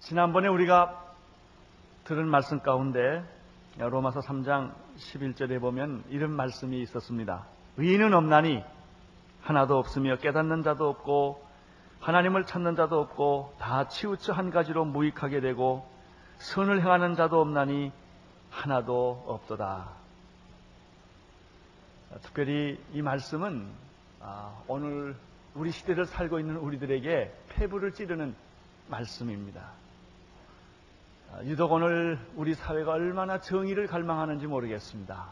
지난번에 우리가 들은 말씀 가운데 로마서 3장 11절에 보면 이런 말씀이 있었습니다. 의인은 없나니 하나도 없으며 깨닫는 자도 없고 하나님을 찾는 자도 없고 다 치우쳐 한 가지로 무익하게 되고 선을 행하는 자도 없나니 하나도 없도다. 특별히 이 말씀은 아, 오늘 우리 시대를 살고 있는 우리들에게 폐부를 찌르는 말씀입니다. 아, 유독 오늘 우리 사회가 얼마나 정의를 갈망하는지 모르겠습니다.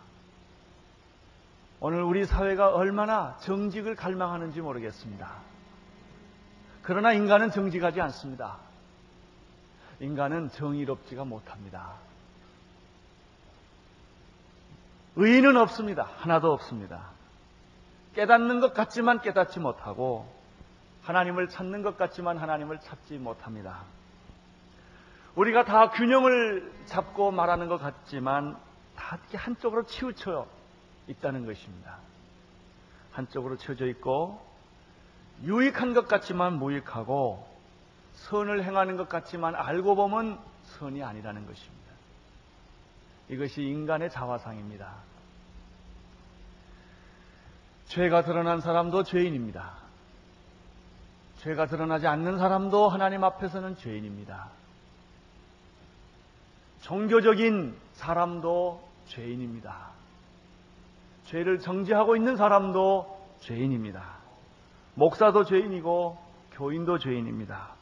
오늘 우리 사회가 얼마나 정직을 갈망하는지 모르겠습니다. 그러나 인간은 정직하지 않습니다. 인간은 정의롭지가 못합니다. 의인은 없습니다. 하나도 없습니다. 깨닫는 것 같지만 깨닫지 못하고 하나님을 찾는 것 같지만 하나님을 찾지 못합니다. 우리가 다 균형을 잡고 말하는 것 같지만 다 한쪽으로 치우쳐 있다는 것입니다. 한쪽으로 치워져 있고 유익한 것 같지만 무익하고 선을 행하는 것 같지만 알고 보면 선이 아니라는 것입니다. 이것이 인간의 자화상입니다. 죄가 드러난 사람도 죄인입니다. 죄가 드러나지 않는 사람도 하나님 앞에서는 죄인입니다. 종교적인 사람도 죄인입니다. 죄를 정지하고 있는 사람도 죄인입니다. 목사도 죄인이고 교인도 죄인입니다.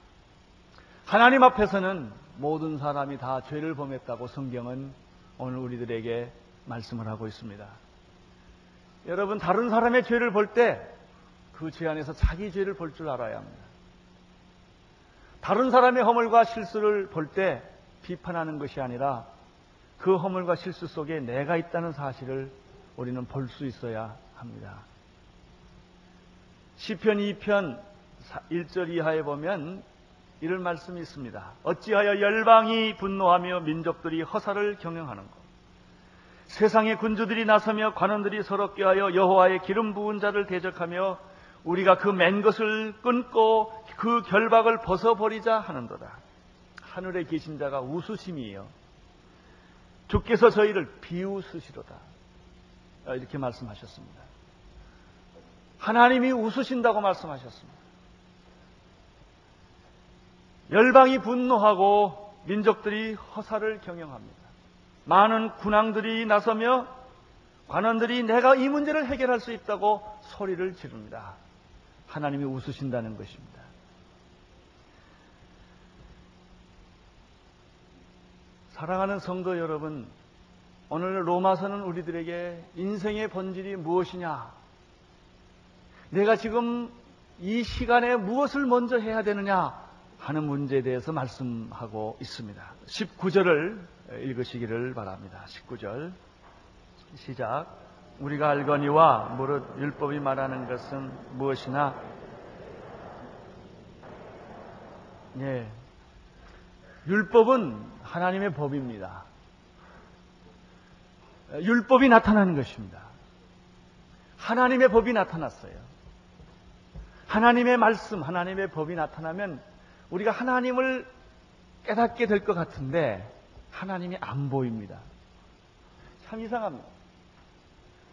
하나님 앞에서는 모든 사람이 다 죄를 범했다고 성경은 오늘 우리들에게 말씀을 하고 있습니다. 여러분, 다른 사람의 죄를 볼 때 그 죄 안에서 자기 죄를 볼 줄 알아야 합니다. 다른 사람의 허물과 실수를 볼 때 비판하는 것이 아니라 그 허물과 실수 속에 내가 있다는 사실을 우리는 볼 수 있어야 합니다. 시편 2편 1절 이하에 보면 이런 말씀이 있습니다. 어찌하여 열방이 분노하며 민족들이 허사를 경영하는 것. 세상의 군주들이 나서며 관원들이 서럽게 하여 여호와의 기름 부은 자를 대적하며 우리가 그 맨 것을 끊고 그 결박을 벗어버리자 하는도다. 하늘에 계신 자가 우수심이에요. 주께서 저희를 비웃으시로다. 이렇게 말씀하셨습니다. 하나님이 웃으신다고 말씀하셨습니다. 열방이 분노하고 민족들이 허사를 경영합니다. 많은 군왕들이 나서며 관원들이 내가 이 문제를 해결할 수 있다고 소리를 지릅니다. 하나님이 웃으신다는 것입니다. 사랑하는 성도 여러분, 오늘 로마서는 우리들에게 인생의 본질이 무엇이냐? 내가 지금 이 시간에 무엇을 먼저 해야 되느냐? 하는 문제에 대해서 말씀하고 있습니다. 19절을 읽으시기를 바랍니다. 19절. 시작. 우리가 알거니와 무릇 율법이 말하는 것은 무엇이나 예. 율법은 하나님의 법입니다. 율법이 나타나는 것입니다. 하나님의 법이 나타났어요. 하나님의 말씀, 하나님의 법이 나타나면 우리가 하나님을 깨닫게 될 것 같은데 하나님이 안 보입니다. 참 이상합니다.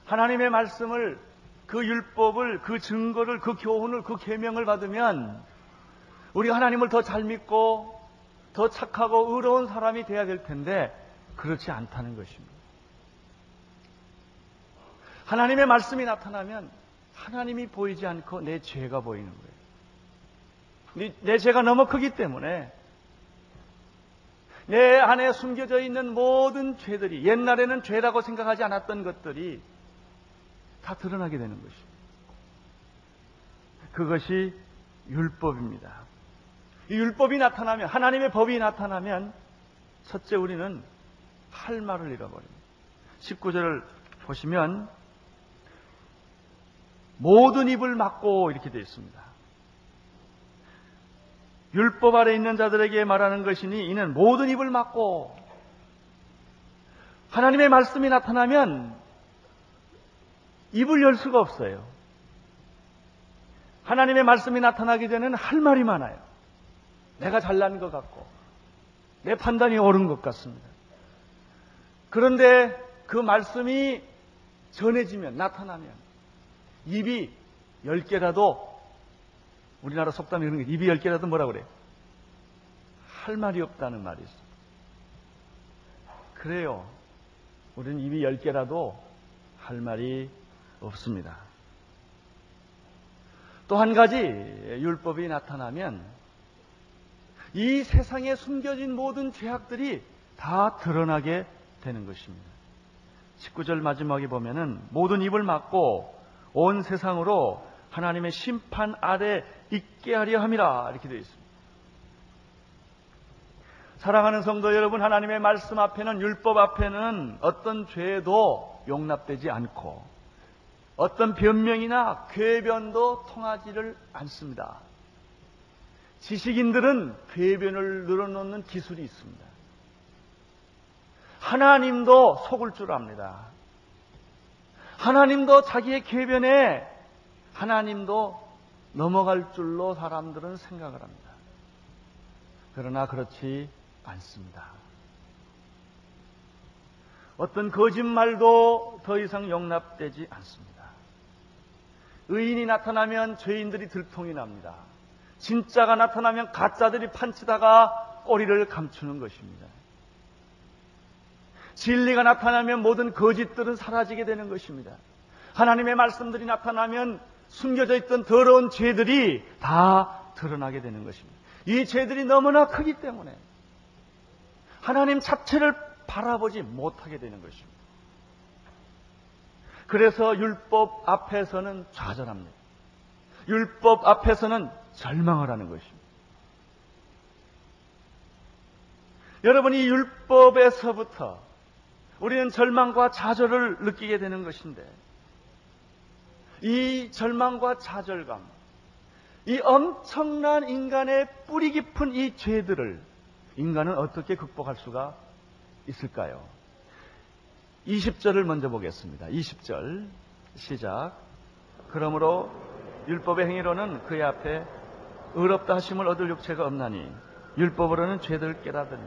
하나님의 말씀을 그 율법을 그 증거를 그 교훈을 그 계명을 받으면 우리가 하나님을 더 잘 믿고 더 착하고 의로운 사람이 돼야 될 텐데 그렇지 않다는 것입니다. 하나님의 말씀이 나타나면 하나님이 보이지 않고 내 죄가 보이는 거예요. 내 죄가 너무 크기 때문에 내 안에 숨겨져 있는 모든 죄들이 옛날에는 죄라고 생각하지 않았던 것들이 다 드러나게 되는 것입니다. 그것이 율법입니다. 이 율법이 나타나면 하나님의 법이 나타나면 첫째 우리는 할 말을 잃어버립니다. 19절을 보시면 모든 입을 막고 이렇게 되어 있습니다. 율법 아래 있는 자들에게 말하는 것이니 이는 모든 입을 막고 하나님의 말씀이 나타나면 입을 열 수가 없어요. 하나님의 말씀이 나타나기 전에는 할 말이 많아요. 내가 잘난 것 같고, 내 판단이 옳은 것 같습니다. 그런데 그 말씀이 전해지면, 나타나면, 입이 열 개라도, 우리나라 속담이 그런 게 입이 열 개라도 뭐라 그래? 할 말이 없다는 말이 있어. 그래요. 우리는 입이 열 개라도 할 말이 없습니다. 또 한 가지 율법이 나타나면 이 세상에 숨겨진 모든 죄악들이 다 드러나게 되는 것입니다. 19절 마지막에 보면은 모든 입을 막고 온 세상으로 하나님의 심판 아래 있게 하려 함이라 이렇게 되어 있습니다. 사랑하는 성도 여러분, 하나님의 말씀 앞에는 율법 앞에는 어떤 죄도 용납되지 않고 어떤 변명이나 궤변도 통하지를 않습니다. 지식인들은 궤변을 늘어놓는 기술이 있습니다. 하나님도 속을 줄 압니다. 하나님도 자기의 궤변에 하나님도 넘어갈 줄로 사람들은 생각을 합니다. 그러나 그렇지 않습니다. 어떤 거짓말도 더 이상 용납되지 않습니다. 의인이 나타나면 죄인들이 들통이 납니다. 진짜가 나타나면 가짜들이 판치다가 꼬리를 감추는 것입니다. 진리가 나타나면 모든 거짓들은 사라지게 되는 것입니다. 하나님의 말씀들이 나타나면 숨겨져 있던 더러운 죄들이 다 드러나게 되는 것입니다. 이 죄들이 너무나 크기 때문에 하나님 자체를 바라보지 못하게 되는 것입니다. 그래서 율법 앞에서는 좌절합니다. 율법 앞에서는 절망을 하는 것입니다. 여러분, 이 율법에서부터 우리는 절망과 좌절을 느끼게 되는 것인데, 이 절망과 좌절감, 이 엄청난 인간의 뿌리 깊은 이 죄들을 인간은 어떻게 극복할 수가 있을까요? 20절을 먼저 보겠습니다. 20절 시작. 그러므로 율법의 행위로는 그의 앞에 의롭다 하심을 얻을 육체가 없나니 율법으로는 죄를 깨닫으며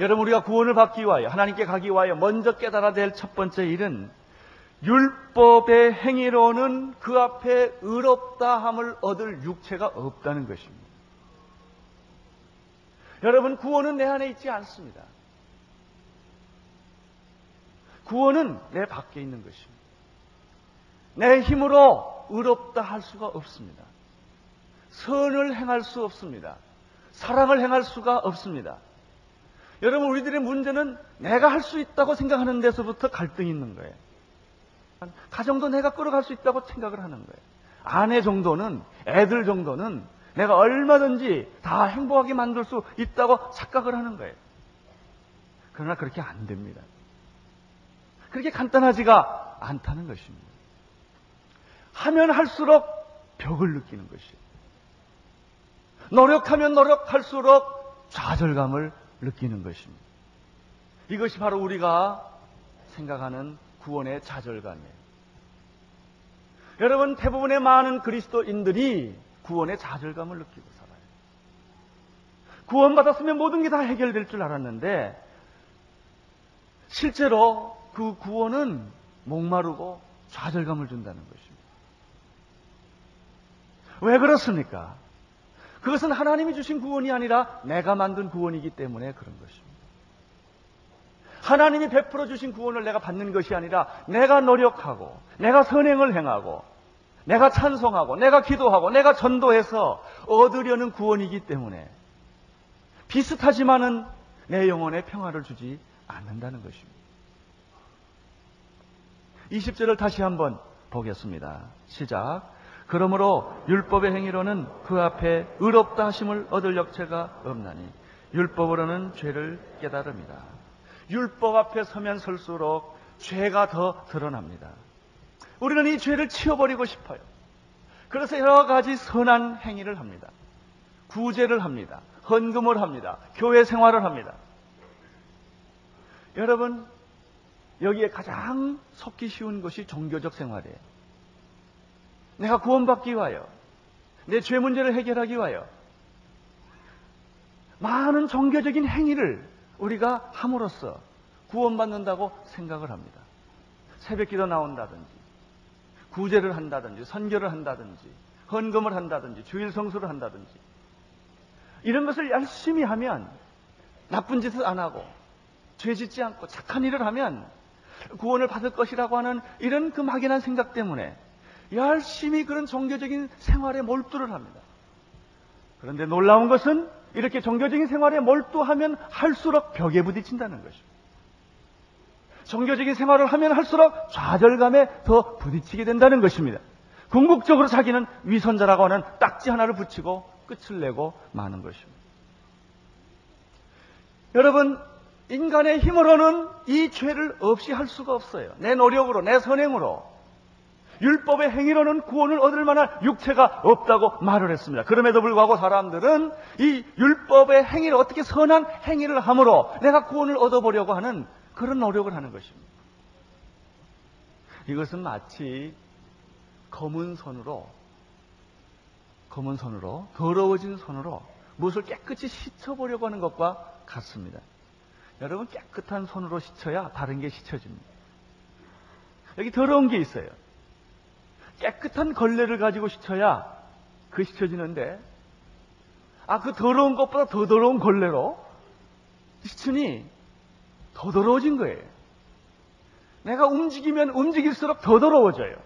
여러분 우리가 구원을 받기 위하여 하나님께 가기 위하여 먼저 깨달아야 될 첫 번째 일은 율법의 행위로는 그 앞에 의롭다 함을 얻을 육체가 없다는 것입니다. 여러분, 구원은 내 안에 있지 않습니다. 구원은 내 밖에 있는 것입니다. 내 힘으로 의롭다 할 수가 없습니다. 선을 행할 수 없습니다. 사랑을 행할 수가 없습니다. 여러분, 우리들의 문제는 내가 할 수 있다고 생각하는 데서부터 갈등이 있는 거예요. 가정도 내가 끌어갈 수 있다고 생각을 하는 거예요. 아내 정도는, 애들 정도는 내가 얼마든지 다 행복하게 만들 수 있다고 착각을 하는 거예요. 그러나 그렇게 안 됩니다. 그렇게 간단하지가 않다는 것입니다. 하면 할수록 벽을 느끼는 것이에요. 노력하면 노력할수록 좌절감을 느끼는 것입니다. 이것이 바로 우리가 생각하는 구원의 좌절감이에요. 여러분, 대부분의 많은 그리스도인들이 구원의 좌절감을 느끼고 살아요. 구원받았으면 모든 게 다 해결될 줄 알았는데 실제로 그 구원은 목마르고 좌절감을 준다는 것입니다. 왜 그렇습니까? 그것은 하나님이 주신 구원이 아니라 내가 만든 구원이기 때문에 그런 것입니다. 하나님이 베풀어 주신 구원을 내가 받는 것이 아니라 내가 노력하고 내가 선행을 행하고 내가 찬송하고 내가 기도하고 내가 전도해서 얻으려는 구원이기 때문에 비슷하지만은 내 영혼에 평화를 주지 않는다는 것입니다. 20절을 다시 한번 보겠습니다. 시작. 그러므로 율법의 행위로는 그 앞에 의롭다 하심을 얻을 역체가 없나니 율법으로는 죄를 깨달음이다. 율법 앞에 서면 설수록 죄가 더 드러납니다. 우리는 이 죄를 치워버리고 싶어요. 그래서 여러 가지 선한 행위를 합니다. 구제를 합니다. 헌금을 합니다. 교회 생활을 합니다. 여러분, 여기에 가장 속기 쉬운 것이 종교적 생활이에요. 내가 구원받기 위하여, 내 죄 문제를 해결하기 위하여, 많은 종교적인 행위를 우리가 함으로써 구원받는다고 생각을 합니다. 새벽 기도 나온다든지, 구제를 한다든지, 선교를 한다든지, 헌금을 한다든지, 주일 성수를 한다든지, 이런 것을 열심히 하면 나쁜 짓을 안 하고, 죄 짓지 않고 착한 일을 하면 구원을 받을 것이라고 하는 이런 그 막연한 생각 때문에 열심히 그런 종교적인 생활에 몰두를 합니다. 그런데 놀라운 것은 이렇게 종교적인 생활에 몰두하면 할수록 벽에 부딪힌다는 것입니다. 종교적인 생활을 하면 할수록 좌절감에 더 부딪히게 된다는 것입니다. 궁극적으로 자기는 위선자라고 하는 딱지 하나를 붙이고 끝을 내고 마는 것입니다. 여러분, 인간의 힘으로는 이 죄를 없이 할 수가 없어요. 내 노력으로, 내 선행으로. 율법의 행위로는 구원을 얻을 만한 육체가 없다고 말을 했습니다. 그럼에도 불구하고 사람들은 이 율법의 행위를 어떻게 선한 행위를 함으로 내가 구원을 얻어보려고 하는 그런 노력을 하는 것입니다. 이것은 마치 검은 손으로 검은 손으로 더러워진 손으로 무엇을 깨끗이 씻어보려고 하는 것과 같습니다. 여러분 깨끗한 손으로 씻어야 다른 게 씻어집니다. 여기 더러운 게 있어요. 깨끗한 걸레를 가지고 씻어야 그 씻어지는데 아 그 더러운 것보다 더 더러운 걸레로 씻으니 더 더러워진 거예요. 내가 움직이면 움직일수록 더 더러워져요.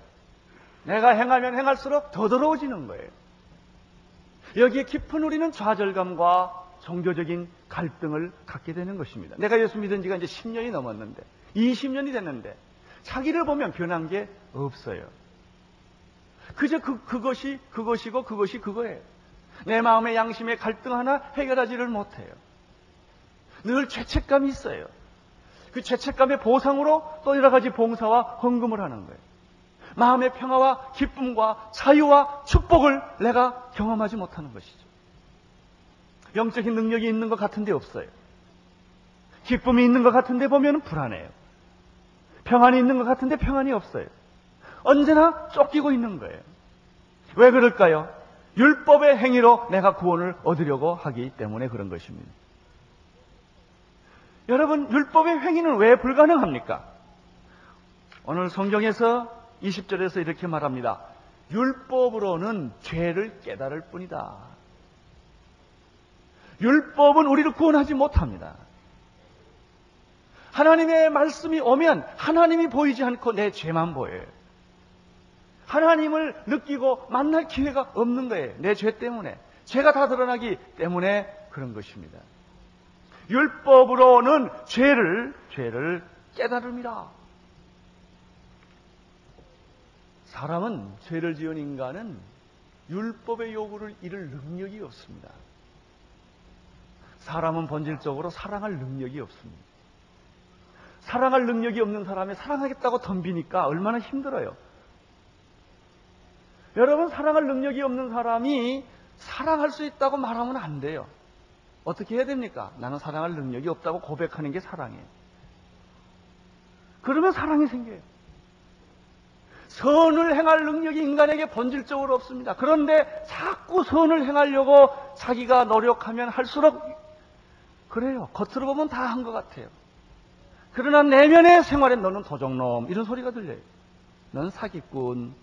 내가 행하면 행할수록 더 더러워지는 거예요. 여기에 깊은 우리는 좌절감과 종교적인 갈등을 갖게 되는 것입니다. 내가 예수 믿은 지가 이제 10년이 넘었는데, 20년이 됐는데, 자기를 보면 변한 게 없어요. 그저 그, 그것이 그것이고 그것이 그거예요. 내 마음의 양심의 갈등 하나 해결하지를 못해요. 늘 죄책감이 있어요. 그 죄책감의 보상으로 또 여러 가지 봉사와 헌금을 하는 거예요. 마음의 평화와 기쁨과 자유와 축복을 내가 경험하지 못하는 것이죠. 영적인 능력이 있는 것 같은데 없어요. 기쁨이 있는 것 같은데 보면 불안해요. 평안이 있는 것 같은데 평안이 없어요. 언제나 쫓기고 있는 거예요. 왜 그럴까요? 율법의 행위로 내가 구원을 얻으려고 하기 때문에 그런 것입니다. 여러분, 율법의 행위는 왜 불가능합니까? 오늘 성경에서 20절에서 이렇게 말합니다. 율법으로는 죄를 깨달을 뿐이다. 율법은 우리를 구원하지 못합니다. 하나님의 말씀이 오면 하나님이 보이지 않고 내 죄만 보여요. 하나님을 느끼고 만날 기회가 없는 거예요. 내 죄 때문에. 죄가 다 드러나기 때문에 그런 것입니다. 율법으로는 죄를, 죄를 깨달음이라. 사람은 죄를 지은 인간은 율법의 요구를 이룰 능력이 없습니다. 사람은 본질적으로 사랑할 능력이 없습니다. 사랑할 능력이 없는 사람이 사랑하겠다고 덤비니까 얼마나 힘들어요. 여러분, 사랑할 능력이 없는 사람이 사랑할 수 있다고 말하면 안 돼요. 어떻게 해야 됩니까? 나는 사랑할 능력이 없다고 고백하는 게 사랑이에요. 그러면 사랑이 생겨요. 선을 행할 능력이 인간에게 본질적으로 없습니다. 그런데 자꾸 선을 행하려고 자기가 노력하면 할수록 그래요. 겉으로 보면 다 한 것 같아요. 그러나 내면의 생활에 너는 도적놈 이런 소리가 들려요. 넌 사기꾼.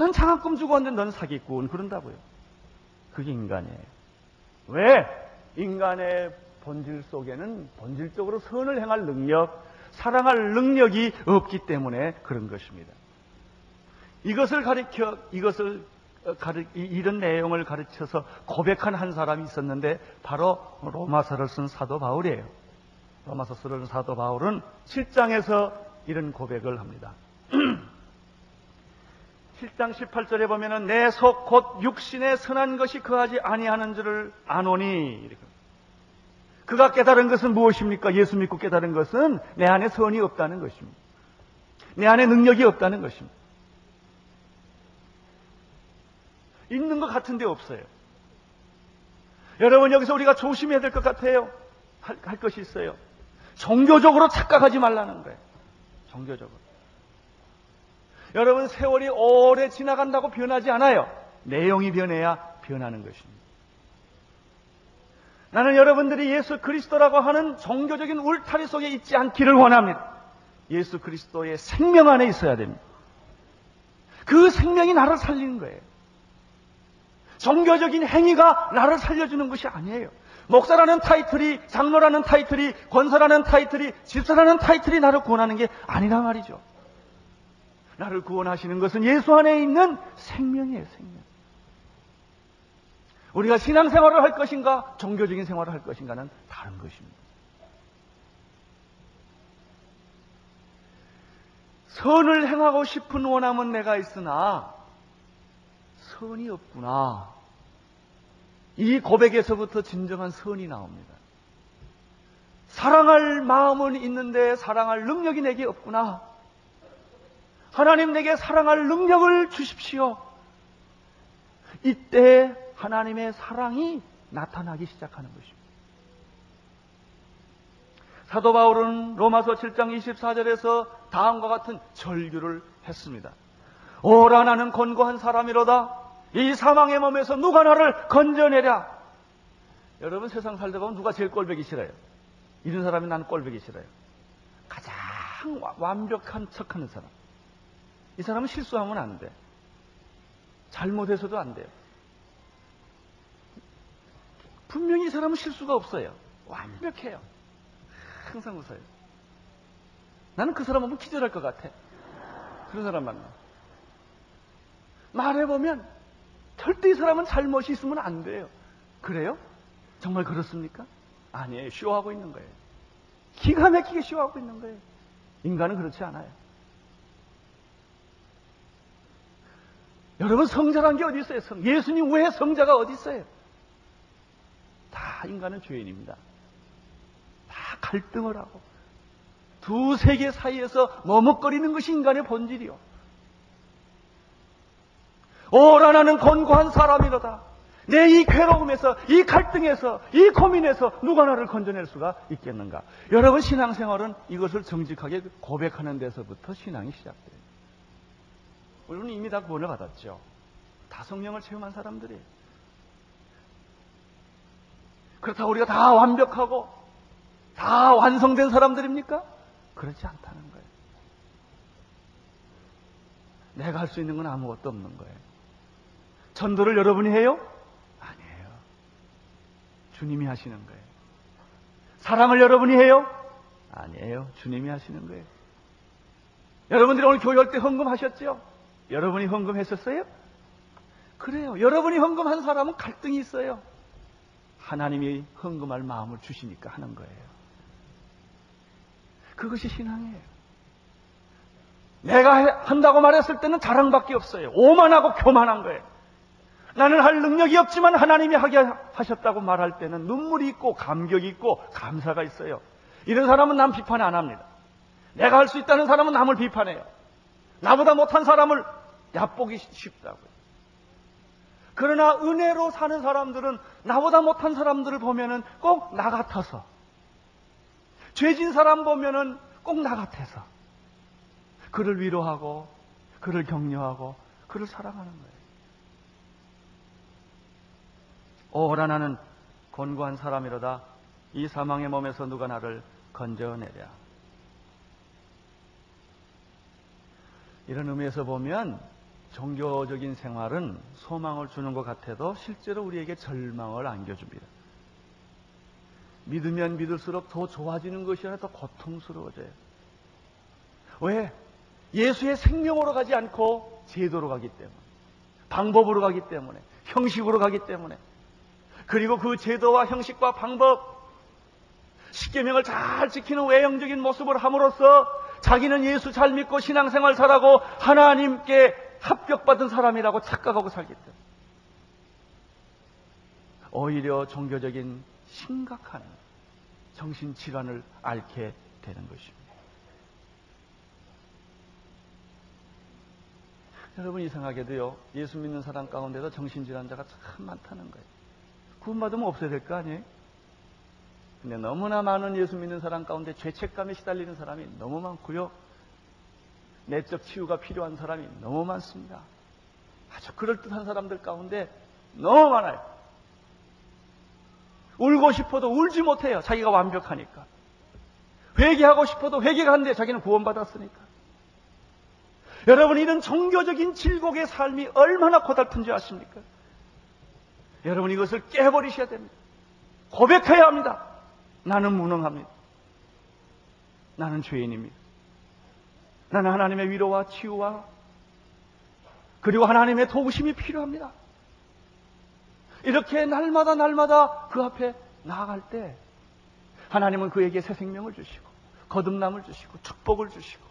넌 장학금 주고 왔는데 넌 사기꾼 그런다고요. 그게 인간이에요. 왜? 인간의 본질 속에는 본질적으로 선을 행할 능력, 사랑할 능력이 없기 때문에 그런 것입니다. 이것을 가리켜, 이것을 가르, 이런 내용을 가르쳐서 고백한 한 사람이 있었는데 바로 로마서를 쓴 사도 바울이에요. 로마서를 쓴 사도 바울은 7장에서 이런 고백을 합니다. 7장 18절에 보면은 내 속 곧 육신의 선한 것이 거하지 아니하는 줄을 아노니 이렇게. 그가 깨달은 것은 무엇입니까? 예수 믿고 깨달은 것은 내 안에 선이 없다는 것입니다. 내 안에 능력이 없다는 것입니다. 있는 것 같은데 없어요. 여러분 여기서 우리가 조심해야 될 것 같아요. 할, 할 것이 있어요. 종교적으로 착각하지 말라는 거예요. 종교적으로. 여러분 세월이 오래 지나간다고 변하지 않아요. 내용이 변해야 변하는 것입니다. 나는 여러분들이 예수 그리스도라고 하는 종교적인 울타리 속에 있지 않기를 원합니다. 예수 그리스도의 생명 안에 있어야 됩니다. 그 생명이 나를 살리는 거예요. 종교적인 행위가 나를 살려주는 것이 아니에요. 목사라는 타이틀이, 장로라는 타이틀이, 권사라는 타이틀이, 집사라는 타이틀이 나를 구원하는 게 아니라 말이죠. 나를 구원하시는 것은 예수 안에 있는 생명이에요, 생명. 우리가 신앙생활을 할 것인가, 종교적인 생활을 할 것인가는 다른 것입니다. 선을 행하고 싶은 원함은 내가 있으나 선이 없구나. 이 고백에서부터 진정한 선이 나옵니다. 사랑할 마음은 있는데 사랑할 능력이 내게 없구나. 하나님 내게 사랑할 능력을 주십시오. 이때 하나님의 사랑이 나타나기 시작하는 것입니다. 사도 바울은 로마서 7장 24절에서 다음과 같은 절규를 했습니다. 오라 나는 권고한 사람이로다. 이 사망의 몸에서 누가 나를 건져내랴. 여러분 세상 살다 보면 누가 제일 꼴보기 싫어요? 이런 사람이 나는 꼴보기 싫어요. 가장 완벽한 척하는 사람. 이 사람은 실수하면 안 돼. 잘못해서도 안 돼요. 분명히 이 사람은 실수가 없어요. 완벽해요. 항상 웃어요. 나는 그 사람 보면 기절할 것 같아. 그런 사람 만나. 말해보면 절대 이 사람은 잘못이 있으면 안 돼요. 그래요? 정말 그렇습니까? 아니에요. 쇼하고 있는 거예요. 기가 막히게 쇼하고 있는 거예요. 인간은 그렇지 않아요. 여러분 성자란 게 어디 있어요? 성. 예수님 외에 성자가 어디 있어요? 다 인간은 죄인입니다. 다 갈등을 하고 두 세계 사이에서 머뭇거리는 것이 인간의 본질이요. 오라 나는 권고한 사람이로다. 내 이 괴로움에서, 이 갈등에서, 이 고민에서 누가 나를 건져낼 수가 있겠는가? 여러분 신앙생활은 이것을 정직하게 고백하는 데서부터 신앙이 시작돼요. 우리는 이미 다 구원을 받았죠. 다 성령을 체험한 사람들이. 그렇다고 우리가 다 완벽하고 다 완성된 사람들입니까? 그렇지 않다는 거예요. 내가 할 수 있는 건 아무것도 없는 거예요. 전도를 여러분이 해요? 아니에요. 주님이 하시는 거예요. 사랑을 여러분이 해요? 아니에요. 주님이 하시는 거예요. 여러분들이 오늘 교회 할 때 헌금하셨죠? 여러분이 헌금했었어요? 그래요. 여러분이 헌금한 사람은 갈등이 있어요. 하나님이 헌금할 마음을 주시니까 하는 거예요. 그것이 신앙이에요. 내가 한다고 말했을 때는 자랑밖에 없어요. 오만하고 교만한 거예요. 나는 할 능력이 없지만 하나님이 하게 하셨다고 말할 때는 눈물이 있고 감격이 있고 감사가 있어요. 이런 사람은 남 비판 안 합니다. 내가 할 수 있다는 사람은 남을 비판해요. 나보다 못한 사람을 얕보기 쉽다고요. 그러나 은혜로 사는 사람들은 나보다 못한 사람들을 보면은 꼭 나 같아서 죄진 사람 보면은 꼭 나 같아서 그를 위로하고 그를 격려하고 그를 사랑하는 거예요. 오라 나는 권고한 사람이로다 이 사망의 몸에서 누가 나를 건져내랴. 이런 의미에서 보면 종교적인 생활은 소망을 주는 것 같아도 실제로 우리에게 절망을 안겨줍니다. 믿으면 믿을수록 더 좋아지는 것이 아니라 더 고통스러워져요. 왜? 예수의 생명으로 가지 않고 제도로 가기 때문에, 방법으로 가기 때문에, 형식으로 가기 때문에, 그리고 그 제도와 형식과 방법, 십계명을 잘 지키는 외형적인 모습을 함으로써 자기는 예수 잘 믿고 신앙생활 잘하고 하나님께 합격받은 사람이라고 착각하고 때문에 오히려 종교적인 심각한 정신질환을 앓게 되는 것입니다. 여러분 이상하게도요 예수 믿는 사람 가운데도 정신질환자가 참 많다는 거예요. 구원받으면 없어야 될 거 아니에요? 근데 너무나 많은 예수 믿는 사람 가운데 죄책감에 시달리는 사람이 너무 많고요. 내적 치유가 필요한 사람이 너무 많습니다. 아주 그럴듯한 사람들 가운데 너무 많아요. 울고 싶어도 울지 못해요. 자기가 완벽하니까. 회개하고 싶어도 회개가 안 돼. 자기는 구원받았으니까. 여러분, 이런 종교적인 질곡의 삶이 얼마나 고달픈지 아십니까? 여러분, 이것을 깨버리셔야 됩니다. 고백해야 합니다. 나는 무능합니다. 나는 죄인입니다. 나는 하나님의 위로와 치유와 그리고 하나님의 도우심이 필요합니다. 이렇게 날마다 날마다 그 앞에 나아갈 때 하나님은 그에게 새 생명을 주시고 거듭남을 주시고 축복을 주시고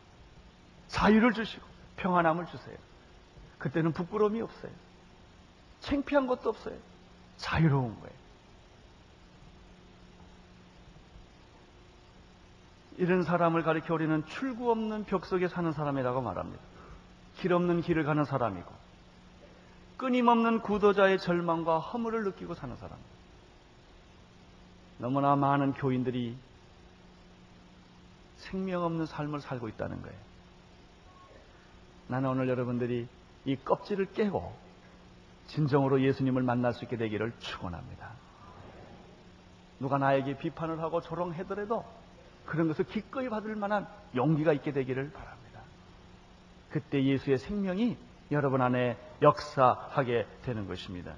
자유를 주시고 평안함을 주세요. 그때는 부끄러움이 없어요. 창피한 것도 없어요. 자유로운 거예요. 이런 사람을 가리켜 우리는 출구 없는 벽 속에 사는 사람이라고 말합니다. 길 없는 길을 가는 사람이고 끊임없는 구도자의 절망과 허물을 느끼고 사는 사람. 너무나 많은 교인들이 생명 없는 삶을 살고 있다는 거예요. 나는 오늘 여러분들이 이 껍질을 깨고 진정으로 예수님을 만날 수 있게 되기를 축원합니다. 누가 나에게 비판을 하고 조롱하더라도 그런 것을 기꺼이 받을 만한 용기가 있게 되기를 바랍니다. 그때 예수의 생명이 여러분 안에 역사하게 되는 것입니다.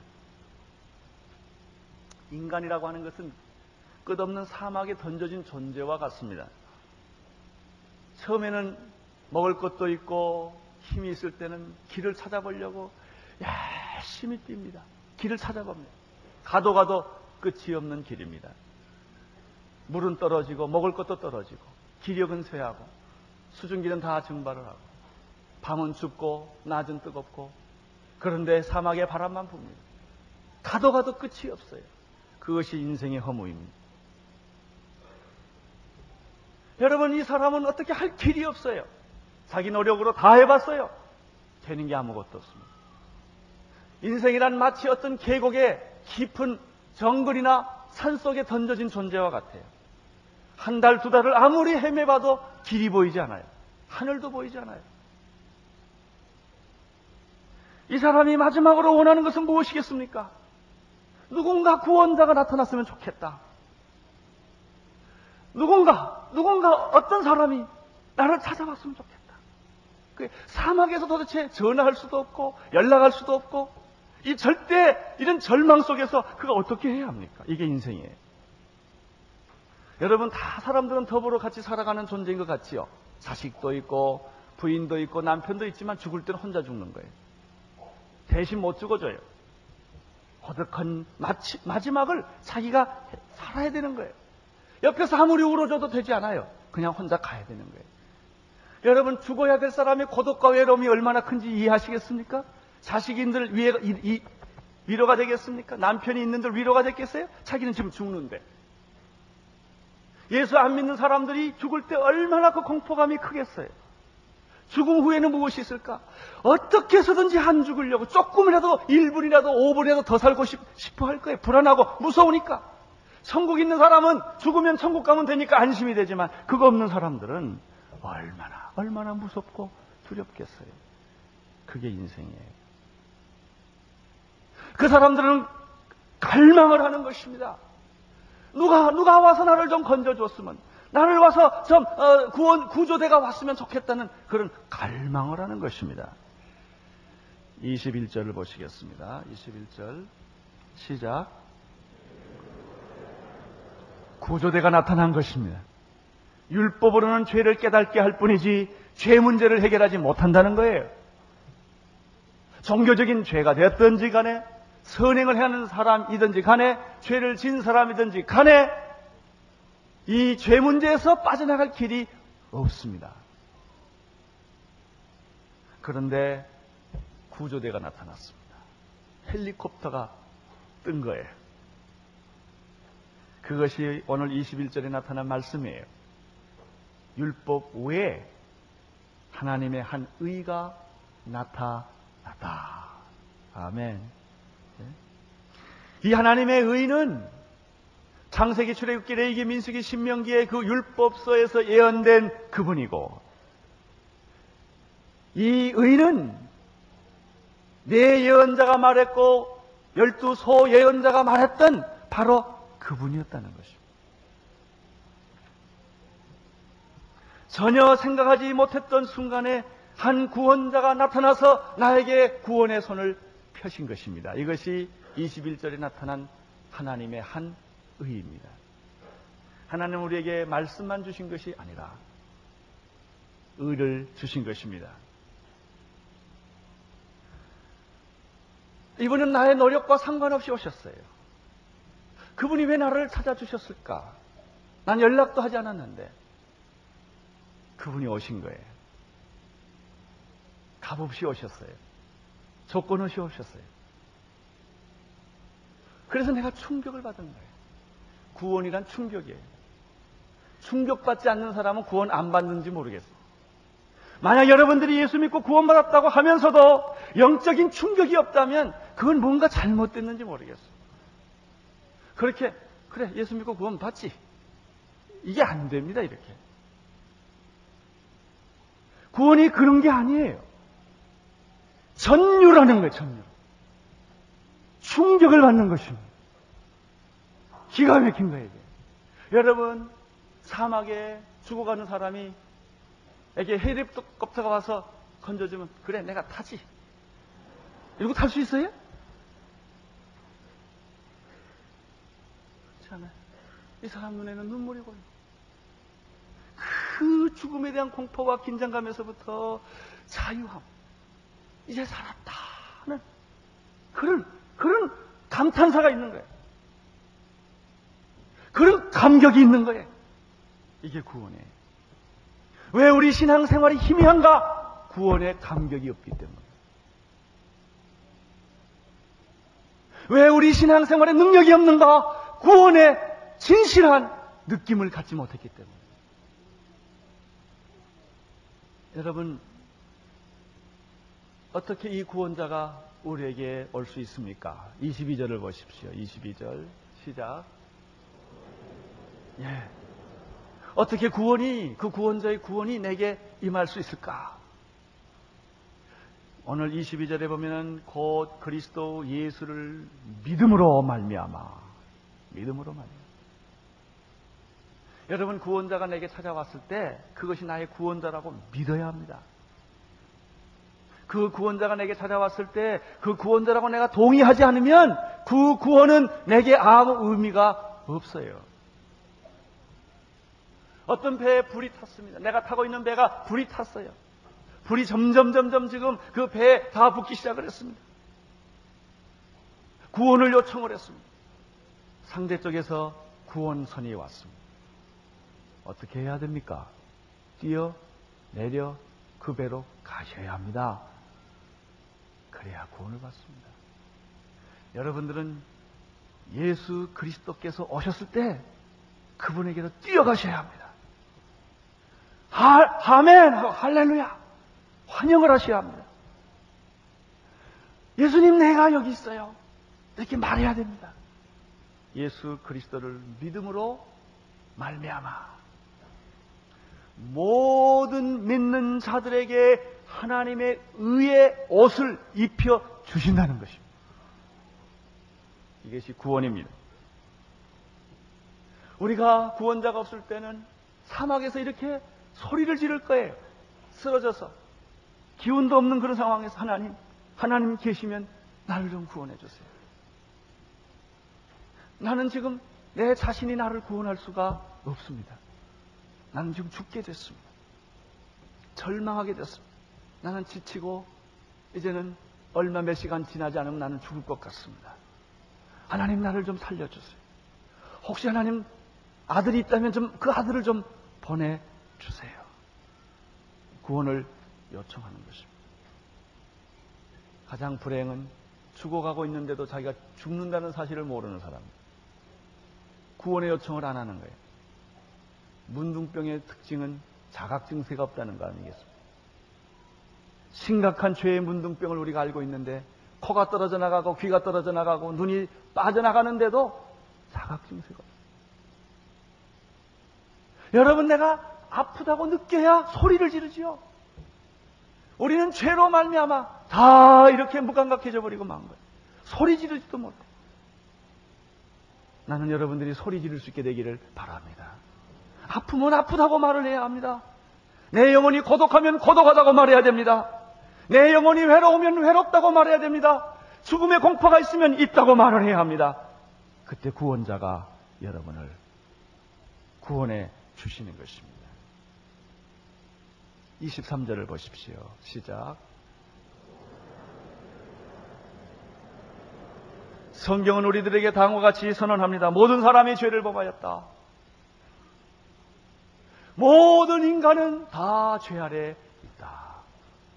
인간이라고 하는 것은 끝없는 사막에 던져진 존재와 같습니다. 처음에는 먹을 것도 있고 힘이 있을 때는 길을 찾아보려고 열심히 뜁니다. 길을 찾아봅니다. 가도 가도 끝이 없는 길입니다. 물은 떨어지고 먹을 것도 떨어지고 기력은 쇠하고 수증기는 다 증발을 하고 밤은 춥고 낮은 뜨겁고 그런데 사막에 바람만 붑니다. 가도 가도 끝이 없어요. 그것이 인생의 허무입니다. 여러분 이 사람은 어떻게 할 길이 없어요. 자기 노력으로 다 해봤어요. 되는 게 아무것도 없습니다. 인생이란 마치 어떤 계곡의 깊은 정글이나 산 속에 던져진 존재와 같아요. 한 달, 두 달을 아무리 헤매봐도 길이 보이지 않아요. 하늘도 보이지 않아요. 이 사람이 마지막으로 원하는 것은 무엇이겠습니까? 누군가 구원자가 나타났으면 좋겠다. 누군가, 누군가 어떤 사람이 나를 찾아왔으면 좋겠다. 그 사막에서 도대체 전화할 수도 없고 연락할 수도 없고 이 절대 이런 절망 속에서 그가 어떻게 해야 합니까? 이게 인생이에요. 여러분 다 사람들은 더불어 같이 살아가는 존재인 것 같지요. 자식도 있고 부인도 있고 남편도 있지만 죽을 때는 혼자 죽는 거예요. 대신 못 죽어줘요. 허덕한 마지막을 자기가 살아야 되는 거예요. 옆에서 아무리 울어줘도 되지 않아요. 그냥 혼자 가야 되는 거예요. 여러분 죽어야 될 사람의 고독과 외로움이 얼마나 큰지 이해하시겠습니까? 자식인들 위에 이, 위로가 되겠습니까? 남편이 있는들 위로가 되겠어요? 자기는 지금 죽는데. 예수 안 믿는 사람들이 죽을 때 얼마나 그 공포감이 크겠어요. 죽음 후에는 무엇이 있을까? 어떻게 해서든지 안 죽으려고 조금이라도 1분이라도 5분이라도 더 살고 싶, 싶어 할 거예요. 불안하고 무서우니까. 천국 있는 사람은 죽으면 천국 가면 되니까 안심이 되지만 그거 없는 사람들은 얼마나 얼마나 무섭고 두렵겠어요. 그게 인생이에요. 그 사람들은 갈망을 하는 것입니다. 누가 누가 와서 나를 좀 건져줬으면 나를 와서 좀 어, 구원 구조대가 왔으면 좋겠다는 그런 갈망을 하는 것입니다. 21절을 보시겠습니다. 21절 시작. 구조대가 나타난 것입니다. 율법으로는 죄를 깨닫게 할 뿐이지 죄 문제를 해결하지 못한다는 거예요. 종교적인 죄가 됐든지 간에 선행을 하는 사람이든지 간에 죄를 진 사람이든지 간에 이 죄 문제에서 빠져나갈 길이 없습니다. 그런데 구조대가 나타났습니다. 헬리콥터가 뜬 거예요. 그것이 오늘 21절에 나타난 말씀이에요. 율법 외에 하나님의 한 의가 나타났다. 아멘. 이 하나님의 의는 창세기, 출애굽기, 레이기, 민수기, 신명기의 그 율법서에서 예언된 그분이고 이 의는 네 예언자가 말했고 열두 소 예언자가 말했던 바로 그분이었다는 것입니다. 전혀 생각하지 못했던 순간에 한 구원자가 나타나서 나에게 구원의 손을 펴신 것입니다. 이것이 21절에 나타난 하나님의 한 의입니다. 하나님 우리에게 말씀만 주신 것이 아니라 의를 주신 것입니다. 이분은 나의 노력과 상관없이 오셨어요. 그분이 왜 나를 찾아주셨을까? 난 연락도 하지 않았는데 그분이 오신 거예요. 값없이 오셨어요. 조건 없이 오셨어요. 그래서 내가 충격을 받은 거예요. 구원이란 충격이에요. 충격받지 않는 사람은 구원 안 받는지 모르겠어요. 만약 여러분들이 예수 믿고 구원받았다고 하면서도 영적인 충격이 없다면 그건 뭔가 잘못됐는지 모르겠어요. 그렇게, 그래, 예수 믿고 구원 받지. 이게 안 됩니다, 이렇게. 구원이 그런 게 아니에요. 전율하는 거예요, 전율. 충격을 받는 것입니다. 기가 막힌 거예요. 여러분, 사막에 죽어가는 사람이 에게 헬리콥터가 와서 건져주면 그래 내가 타지 이러고 탈 수 있어요? 그렇지 않아요. 이 사람 눈에는 눈물이 고요. 그 죽음에 대한 공포와 긴장감에서부터 자유함, 이제 살았다는 그런 그런 감탄사가 있는 거예요. 그런 감격이 있는 거예요. 이게 구원이에요. 왜 우리 신앙생활이 희미한가? 구원의 감격이 없기 때문에. 왜 우리 신앙생활에 능력이 없는가? 구원의 진실한 느낌을 갖지 못했기 때문에. 여러분, 어떻게 이 구원자가 우리에게 올 수 있습니까? 22절을 보십시오. 22절 시작. 예. 어떻게 구원이 그 구원자의 구원이 내게 임할 수 있을까? 오늘 22절에 보면은 곧 그리스도 예수를 믿음으로 말미암아 믿음으로 말미암아 여러분 구원자가 내게 찾아왔을 때 그것이 나의 구원자라고 믿어야 합니다. 그 구원자가 내게 찾아왔을 때 그 구원자라고 내가 동의하지 않으면 그 구원은 내게 아무 의미가 없어요. 어떤 배에 불이 탔습니다. 내가 타고 있는 배가 불이 탔어요. 불이 점점 점점 지금 그 배에 다 붙기 시작을 했습니다. 구원을 요청을 했습니다. 상대 쪽에서 구원선이 왔습니다. 어떻게 해야 됩니까? 뛰어 내려 그 배로 가셔야 합니다. 그래야 구원을 받습니다. 여러분들은 예수 그리스도께서 오셨을 때 그분에게로 뛰어가셔야 합니다. 하, 아멘! 할렐루야! 환영을 하셔야 합니다. 예수님 내가 여기 있어요. 이렇게 말해야 됩니다. 예수 그리스도를 믿음으로 말미암아 모든 믿는 자들에게 하나님의 의의 옷을 입혀 주신다는 것입니다. 이것이 구원입니다. 우리가 구원자가 없을 때는 사막에서 이렇게 소리를 지를 거예요. 쓰러져서. 기운도 없는 그런 상황에서 하나님, 하나님 계시면 나를 좀 구원해 주세요. 나는 지금 내 자신이 나를 구원할 수가 없습니다. 나는 지금 죽게 됐습니다. 절망하게 됐습니다. 나는 지치고 이제는 얼마 몇 시간 지나지 않으면 나는 죽을 것 같습니다. 하나님 나를 좀 살려주세요. 혹시 하나님 아들이 있다면 좀 그 아들을 좀 보내주세요. 구원을 요청하는 것입니다. 가장 불행은 죽어가고 있는데도 자기가 죽는다는 사실을 모르는 사람. 구원의 요청을 안 하는 거예요. 문둥병의 특징은 자각 증세가 없다는 거 아니겠습니까? 심각한 죄의 문둥병을 우리가 알고 있는데 코가 떨어져 나가고 귀가 떨어져 나가고 눈이 빠져나가는데도 자각 증세가 없어요. 여러분 내가 아프다고 느껴야 소리를 지르지요. 우리는 죄로 말미암아 다 이렇게 무감각해져 버리고 만 거예요. 소리 지르지도 못해. 나는 여러분들이 소리 지를 수 있게 되기를 바랍니다. 아프면 아프다고 말을 해야 합니다. 내 영혼이 고독하면 고독하다고 말해야 됩니다. 내 영혼이 외로우면 외롭다고 말해야 됩니다. 죽음의 공포가 있으면 있다고 말을 해야 합니다. 그때 구원자가 여러분을 구원해 주시는 것입니다. 23절을 보십시오. 시작. 성경은 우리들에게 다음과 같이 선언합니다. 모든 사람이 죄를 범하였다. 모든 인간은 다 죄 아래 있다.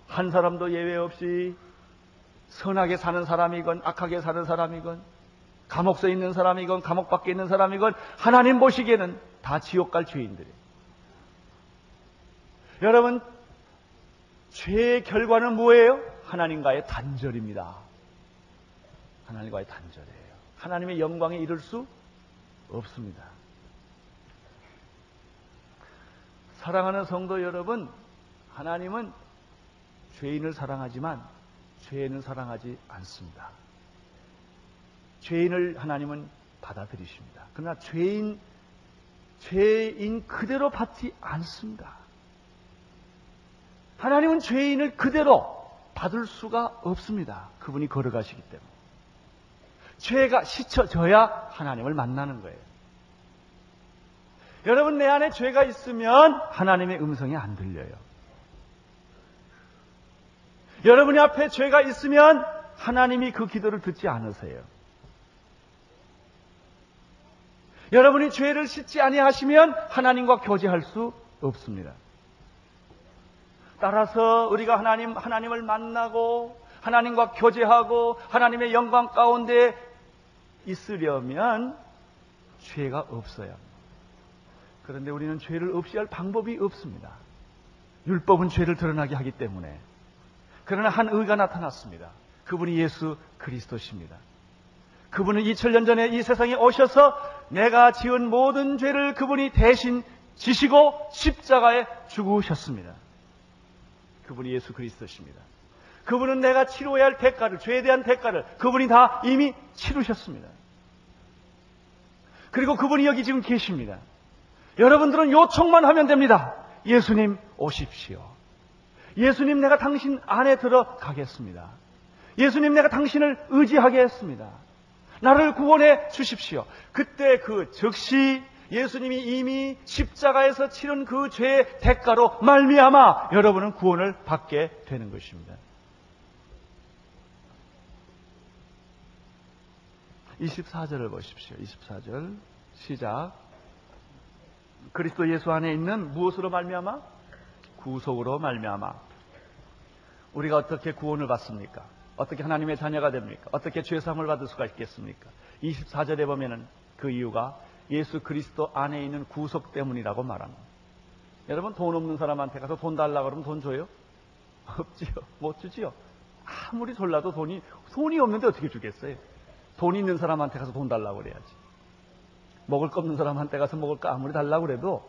한 사람도 예외 없이 선하게 사는 사람이건 악하게 사는 사람이건 감옥서에 있는 사람이건 감옥 밖에 있는 사람이건 하나님 보시기에는 다 지옥 갈 죄인들이에요. 여러분 죄의 결과는 뭐예요? 하나님과의 단절입니다. 하나님과의 단절이에요. 하나님의 영광에 이를 수 없습니다. 사랑하는 성도 여러분, 하나님은 죄인을 사랑하지만 죄인은 사랑하지 않습니다. 죄인을 하나님은 받아들이십니다. 그러나 죄인, 죄인 그대로 받지 않습니다. 하나님은 죄인을 그대로 받을 수가 없습니다. 그분이 걸어가시기 때문에. 죄가 씻혀져야 하나님을 만나는 거예요. 여러분, 내 안에 죄가 있으면 하나님의 음성이 안 들려요. 여러분이 앞에 죄가 있으면 하나님이 그 기도를 듣지 않으세요. 여러분이 죄를 씻지 아니하시면 하나님과 교제할 수 없습니다. 따라서 우리가 하나님 하나님을 만나고 하나님과 교제하고 하나님의 영광 가운데 있으려면 죄가 없어야 그런데 우리는 죄를 없이 할 방법이 없습니다. 율법은 죄를 드러나게 하기 때문에. 그러나 한 의가 나타났습니다. 그분이 예수 그리스도십니다. 그분은 2000년 전에 이 세상에 오셔서 내가 지은 모든 죄를 그분이 대신 지시고 십자가에 죽으셨습니다. 그분이 예수 그리스도십니다. 그분은 내가 치료해야 할 대가를, 죄에 대한 대가를 그분이 다 이미 치르셨습니다. 그리고 그분이 여기 지금 계십니다. 여러분들은 요청만 하면 됩니다. 예수님 오십시오. 예수님 내가 당신 안에 들어가겠습니다. 예수님 내가 당신을 의지하겠습니다. 나를 구원해 주십시오. 그때 그 즉시 예수님이 이미 십자가에서 치른 그 죄의 대가로 말미암아 여러분은 구원을 받게 되는 것입니다. 24절을 보십시오. 24절 시작. 그리스도 예수 안에 있는 무엇으로 말미암아? 구속으로 말미암아. 우리가 어떻게 구원을 받습니까? 어떻게 하나님의 자녀가 됩니까? 어떻게 죄 사함을 받을 수가 있겠습니까? 24절에 보면은 그 이유가 예수 그리스도 안에 있는 구속 때문이라고 말합니다. 여러분 돈 없는 사람한테 가서 돈 달라 그러면 돈 줘요? 없지요. 못 주지요. 아무리 졸라도 돈이 돈이 없는데 어떻게 주겠어요? 돈 있는 사람한테 가서 돈 달라고 그래야지. 먹을 거 없는 사람한테 가서 먹을 거 아무리 달라고 그래도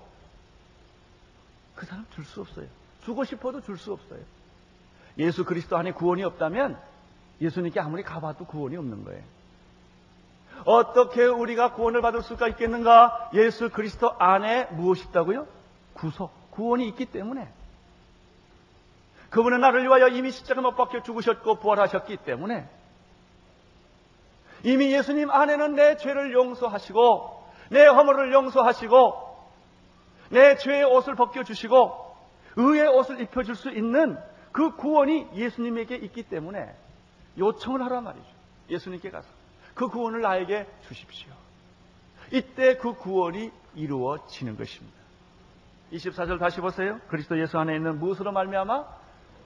그 사람 줄 수 없어요. 주고 싶어도 줄 수 없어요. 예수 그리스도 안에 구원이 없다면 예수님께 아무리 가봐도 구원이 없는 거예요. 어떻게 우리가 구원을 받을 수가 있겠는가? 예수 그리스도 안에 무엇이 있다고요? 구속, 구원이 있기 때문에. 그분은 나를 위하여 이미 십자가 못 박혀 죽으셨고 부활하셨기 때문에 이미 예수님 안에는 내 죄를 용서하시고 내 허물을 용서하시고 내 죄의 옷을 벗겨주시고 의의 옷을 입혀줄 수 있는 그 구원이 예수님에게 있기 때문에 요청을 하라 말이죠. 예수님께 가서 그 구원을 나에게 주십시오. 이때 그 구원이 이루어지는 것입니다. 24절 다시 보세요. 그리스도 예수 안에 있는 무엇으로 말미암아?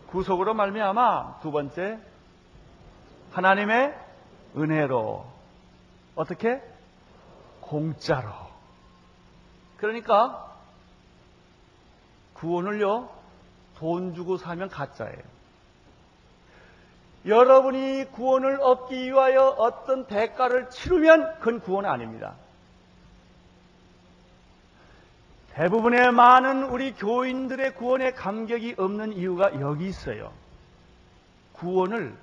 구속으로 말미암아. 두 번째 하나님의 은혜로 어떻게? 공짜로. 그러니까 구원을요 돈 주고 사면 가짜예요. 여러분이 구원을 얻기 위하여 어떤 대가를 치르면 그건 구원 아닙니다. 대부분의 많은 우리 교인들의 구원에 감격이 없는 이유가 여기 있어요. 구원을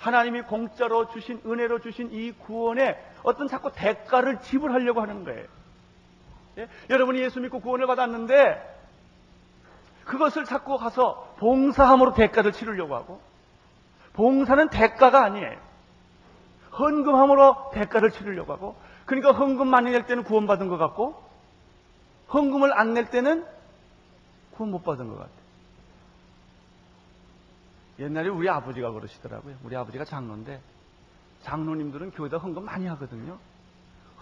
하나님이 공짜로 주신 은혜로 주신 이 구원에 어떤 자꾸 대가를 지불하려고 하는 거예요. 예? 여러분이 예수 믿고 구원을 받았는데 그것을 자꾸 가서 봉사함으로 대가를 치르려고 하고 봉사는 대가가 아니에요. 헌금함으로 대가를 치르려고 하고 그러니까 헌금 많이 낼 때는 구원받은 것 같고 헌금을 안 낼 때는 구원 못 받은 것 같아요. 옛날에 우리 아버지가 그러시더라고요. 우리 아버지가 장로인데 장로님들은 교회다 헌금 많이 하거든요.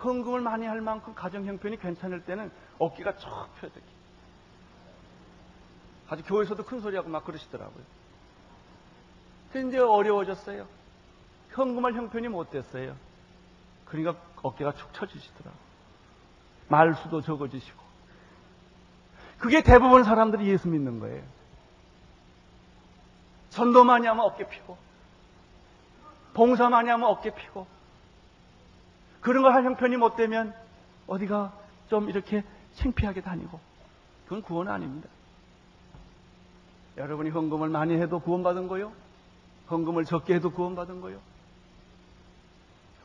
헌금을 많이 할 만큼 가정 형편이 괜찮을 때는 어깨가 쭉 펴져. 아주 교회에서도 큰 소리하고 막 그러시더라고요. 근데 이제 어려워졌어요. 현금할 형편이 못 됐어요. 그러니까 어깨가 축 처지시더라고요. 말수도 적어지시고. 그게 대부분 사람들이 예수 믿는 거예요. 전도 많이 하면 어깨 피고, 봉사 많이 하면 어깨 피고, 그런 걸 할 형편이 못 되면 어디가 좀 이렇게 창피하게 다니고, 그건 구원 아닙니다. 여러분이 헌금을 많이 해도 구원받은 거요? 헌금을 적게 해도 구원받은 거요?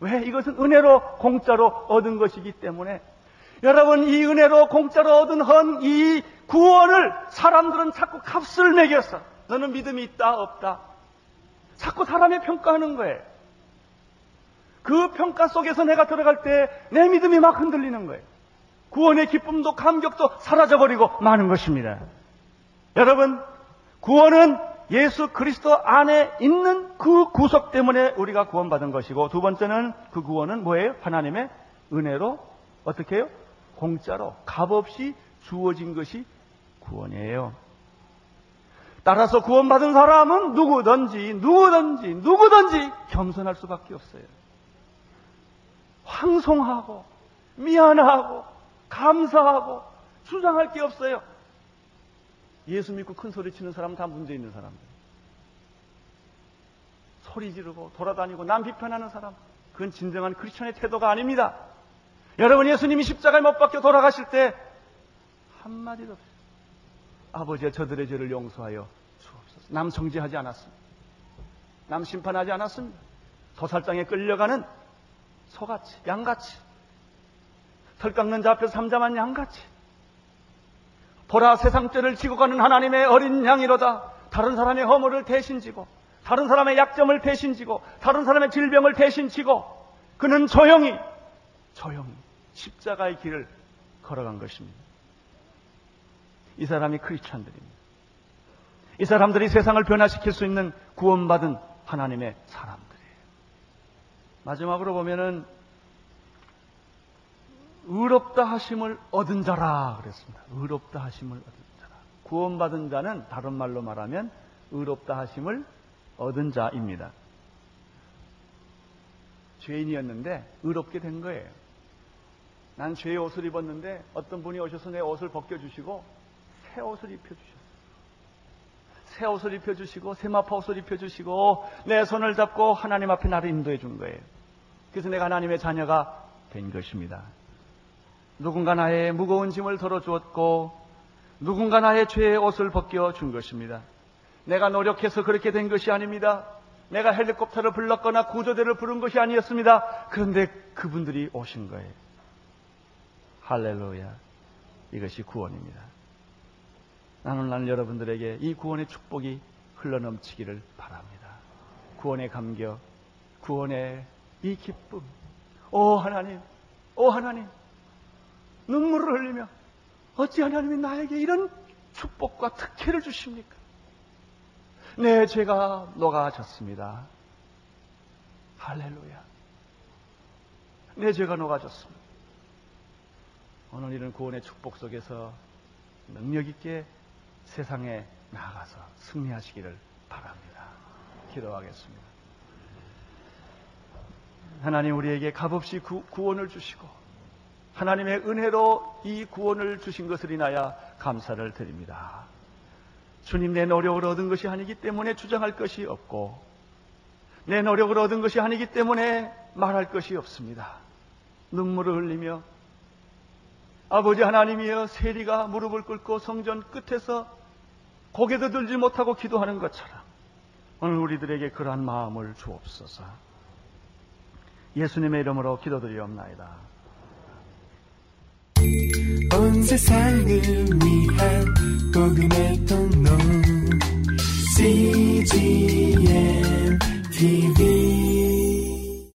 왜? 이것은 은혜로 공짜로 얻은 것이기 때문에 여러분 이 은혜로 공짜로 얻은 헌 이 구원을 사람들은 자꾸 값을 매겼어. 너는 믿음이 있다 없다. 자꾸 사람의 평가하는 거예요. 그 평가 속에서 내가 들어갈 때 내 믿음이 막 흔들리는 거예요. 구원의 기쁨도 감격도 사라져버리고 마는 것입니다. 여러분 구원은 예수 그리스도 안에 있는 그 구속 때문에 우리가 구원받은 것이고 두 번째는 그 구원은 뭐예요? 하나님의 은혜로 어떻게 해요? 공짜로 값없이 주어진 것이 구원이에요. 따라서 구원받은 사람은 누구든지 누구든지 누구든지 겸손할 수밖에 없어요. 황송하고 미안하고 감사하고 주장할 게 없어요. 예수 믿고 큰 소리 치는 사람은 다 문제 있는 사람들. 소리 지르고 돌아다니고 남 비판하는 사람. 그건 진정한 크리스천의 태도가 아닙니다. 여러분 예수님이 십자가에 못 박혀 돌아가실 때 한마디도 없어요. 아버지야 저들의 죄를 용서하여 주옵소서. 남 정죄하지 않았습니다. 남 심판하지 않았습니다. 도살장에 끌려가는 소같이 양같이 털 깎는 자 앞에서 삼자만 양같이 보라 세상 죄를 지고 가는 하나님의 어린 양이로다. 다른 사람의 허물을 대신 지고, 다른 사람의 약점을 대신 지고, 다른 사람의 질병을 대신 지고, 그는 조용히, 조용히 십자가의 길을 걸어간 것입니다. 이 사람이 크리스천들입니다. 이 사람들이 세상을 변화시킬 수 있는 구원받은 하나님의 사람들이에요. 마지막으로 보면은 의롭다 하심을 얻은 자라 그랬습니다. 의롭다 하심을 얻은 자라. 구원받은 자는 다른 말로 말하면 의롭다 하심을 얻은 자입니다. 죄인이었는데 의롭게 된 거예요. 난 죄의 옷을 입었는데 어떤 분이 오셔서 내 옷을 벗겨주시고 새 옷을 입혀주셨어요. 새 옷을 입혀주시고 세마파 옷을 입혀주시고 내 손을 잡고 하나님 앞에 나를 인도해 준 거예요. 그래서 내가 하나님의 자녀가 된 것입니다. 누군가 나의 무거운 짐을 덜어주었고 누군가 나의 죄의 옷을 벗겨 준 것입니다. 내가 노력해서 그렇게 된 것이 아닙니다. 내가 헬리콥터를 불렀거나 구조대를 부른 것이 아니었습니다. 그런데 그분들이 오신 거예요. 할렐루야. 이것이 구원입니다. 나는 난 여러분들에게 이 구원의 축복이 흘러넘치기를 바랍니다. 구원의 감격, 구원의 이 기쁨. 오 하나님, 오 하나님, 눈물을 흘리며 어찌 하나님이 나에게 이런 축복과 특혜를 주십니까? 내 죄가 녹아졌습니다. 할렐루야. 내 죄가 녹아졌습니다. 오늘 이런 구원의 축복 속에서 능력 있게 세상에 나가서 승리하시기를 바랍니다. 기도하겠습니다. 하나님 우리에게 값없이 구, 구원을 주시고 하나님의 은혜로 이 구원을 주신 것을 인하여 감사를 드립니다. 주님 내 노력을 얻은 것이 아니기 때문에 주장할 것이 없고 내 노력을 얻은 것이 아니기 때문에 말할 것이 없습니다. 눈물을 흘리며 아버지 하나님이여 세리가 무릎을 꿇고 성전 끝에서 고개도 들지 못하고 기도하는 것처럼 오늘 우리들에게 그러한 마음을 주옵소서. 예수님의 이름으로 기도드리옵나이다. 온 세상을 위한 복음의 통로 CGM TV